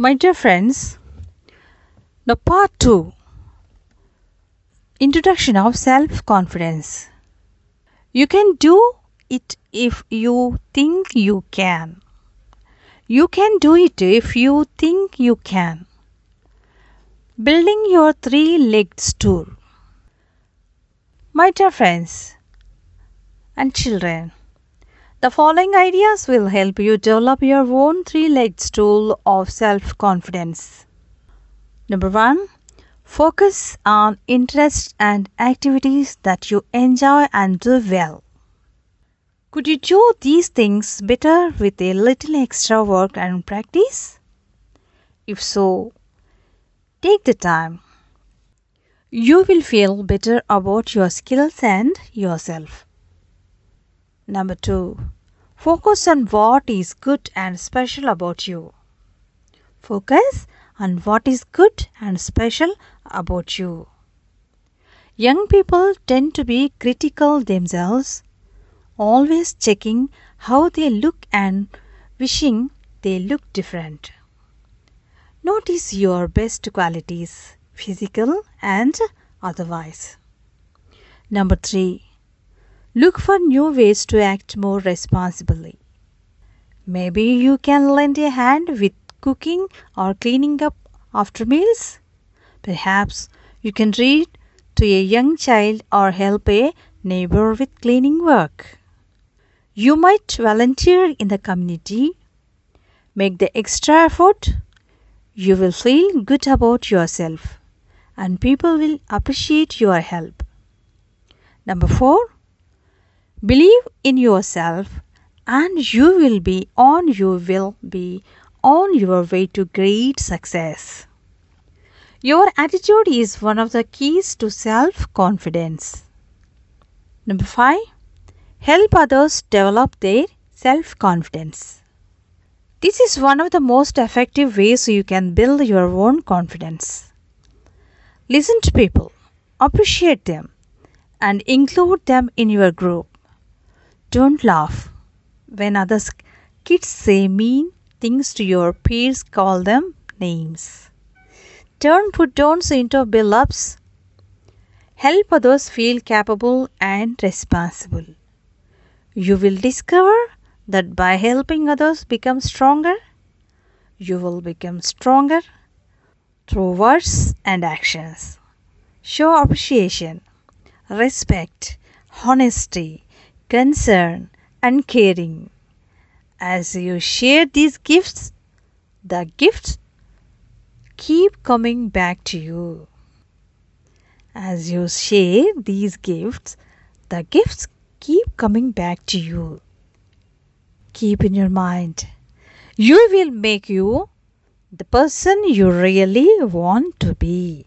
My dear friends, now part 2 Introduction of Self Confidence. You can do it if you think you can. You can do it if you think you can. Building your three legged stool. My dear friends and children, the following ideas will help you develop your own three legged stool of self confidence. Number one, focus on interests and activities that you enjoy and do well. Could you do these things better with a little extra work and practice? If so, take the time. You will feel better about your skills and yourself. Number two, focus on what is good and special about you. Focus on what is good and special about you. Young people tend to be critical themselves, always checking how they look and wishing they look different. Notice your best qualities, physical and otherwise. Number 3. Look for new ways to act more responsibly. Maybe you can lend a hand with cooking or cleaning up after meals? Perhaps you can read to a young child or help a neighbor with cleaning work. You might volunteer in the community. Make the extra effort. You will feel good about yourself and people will appreciate your help. Number 4. Believe in yourself and you will be on you will be on your way to great success. Your attitude is one of the keys to self confidence. Number 5. Help others develop their self confidence. This is one of the most effective ways you can build your own confidence. Listen to people, appreciate them, and include them in your group. Don't laugh when others kids say mean things to your peers, call them names. Turn put downs into build ups. Help others feel capable and responsible. You will discover that by helping others become stronger, you will become stronger through words and actions. Show appreciation, respect, honesty, concern, and caring. As you share these gifts, the gifts keep coming back to you. As you share these gifts, the gifts keep coming back to you. Keep in your mind, you will make you the person you really want to be.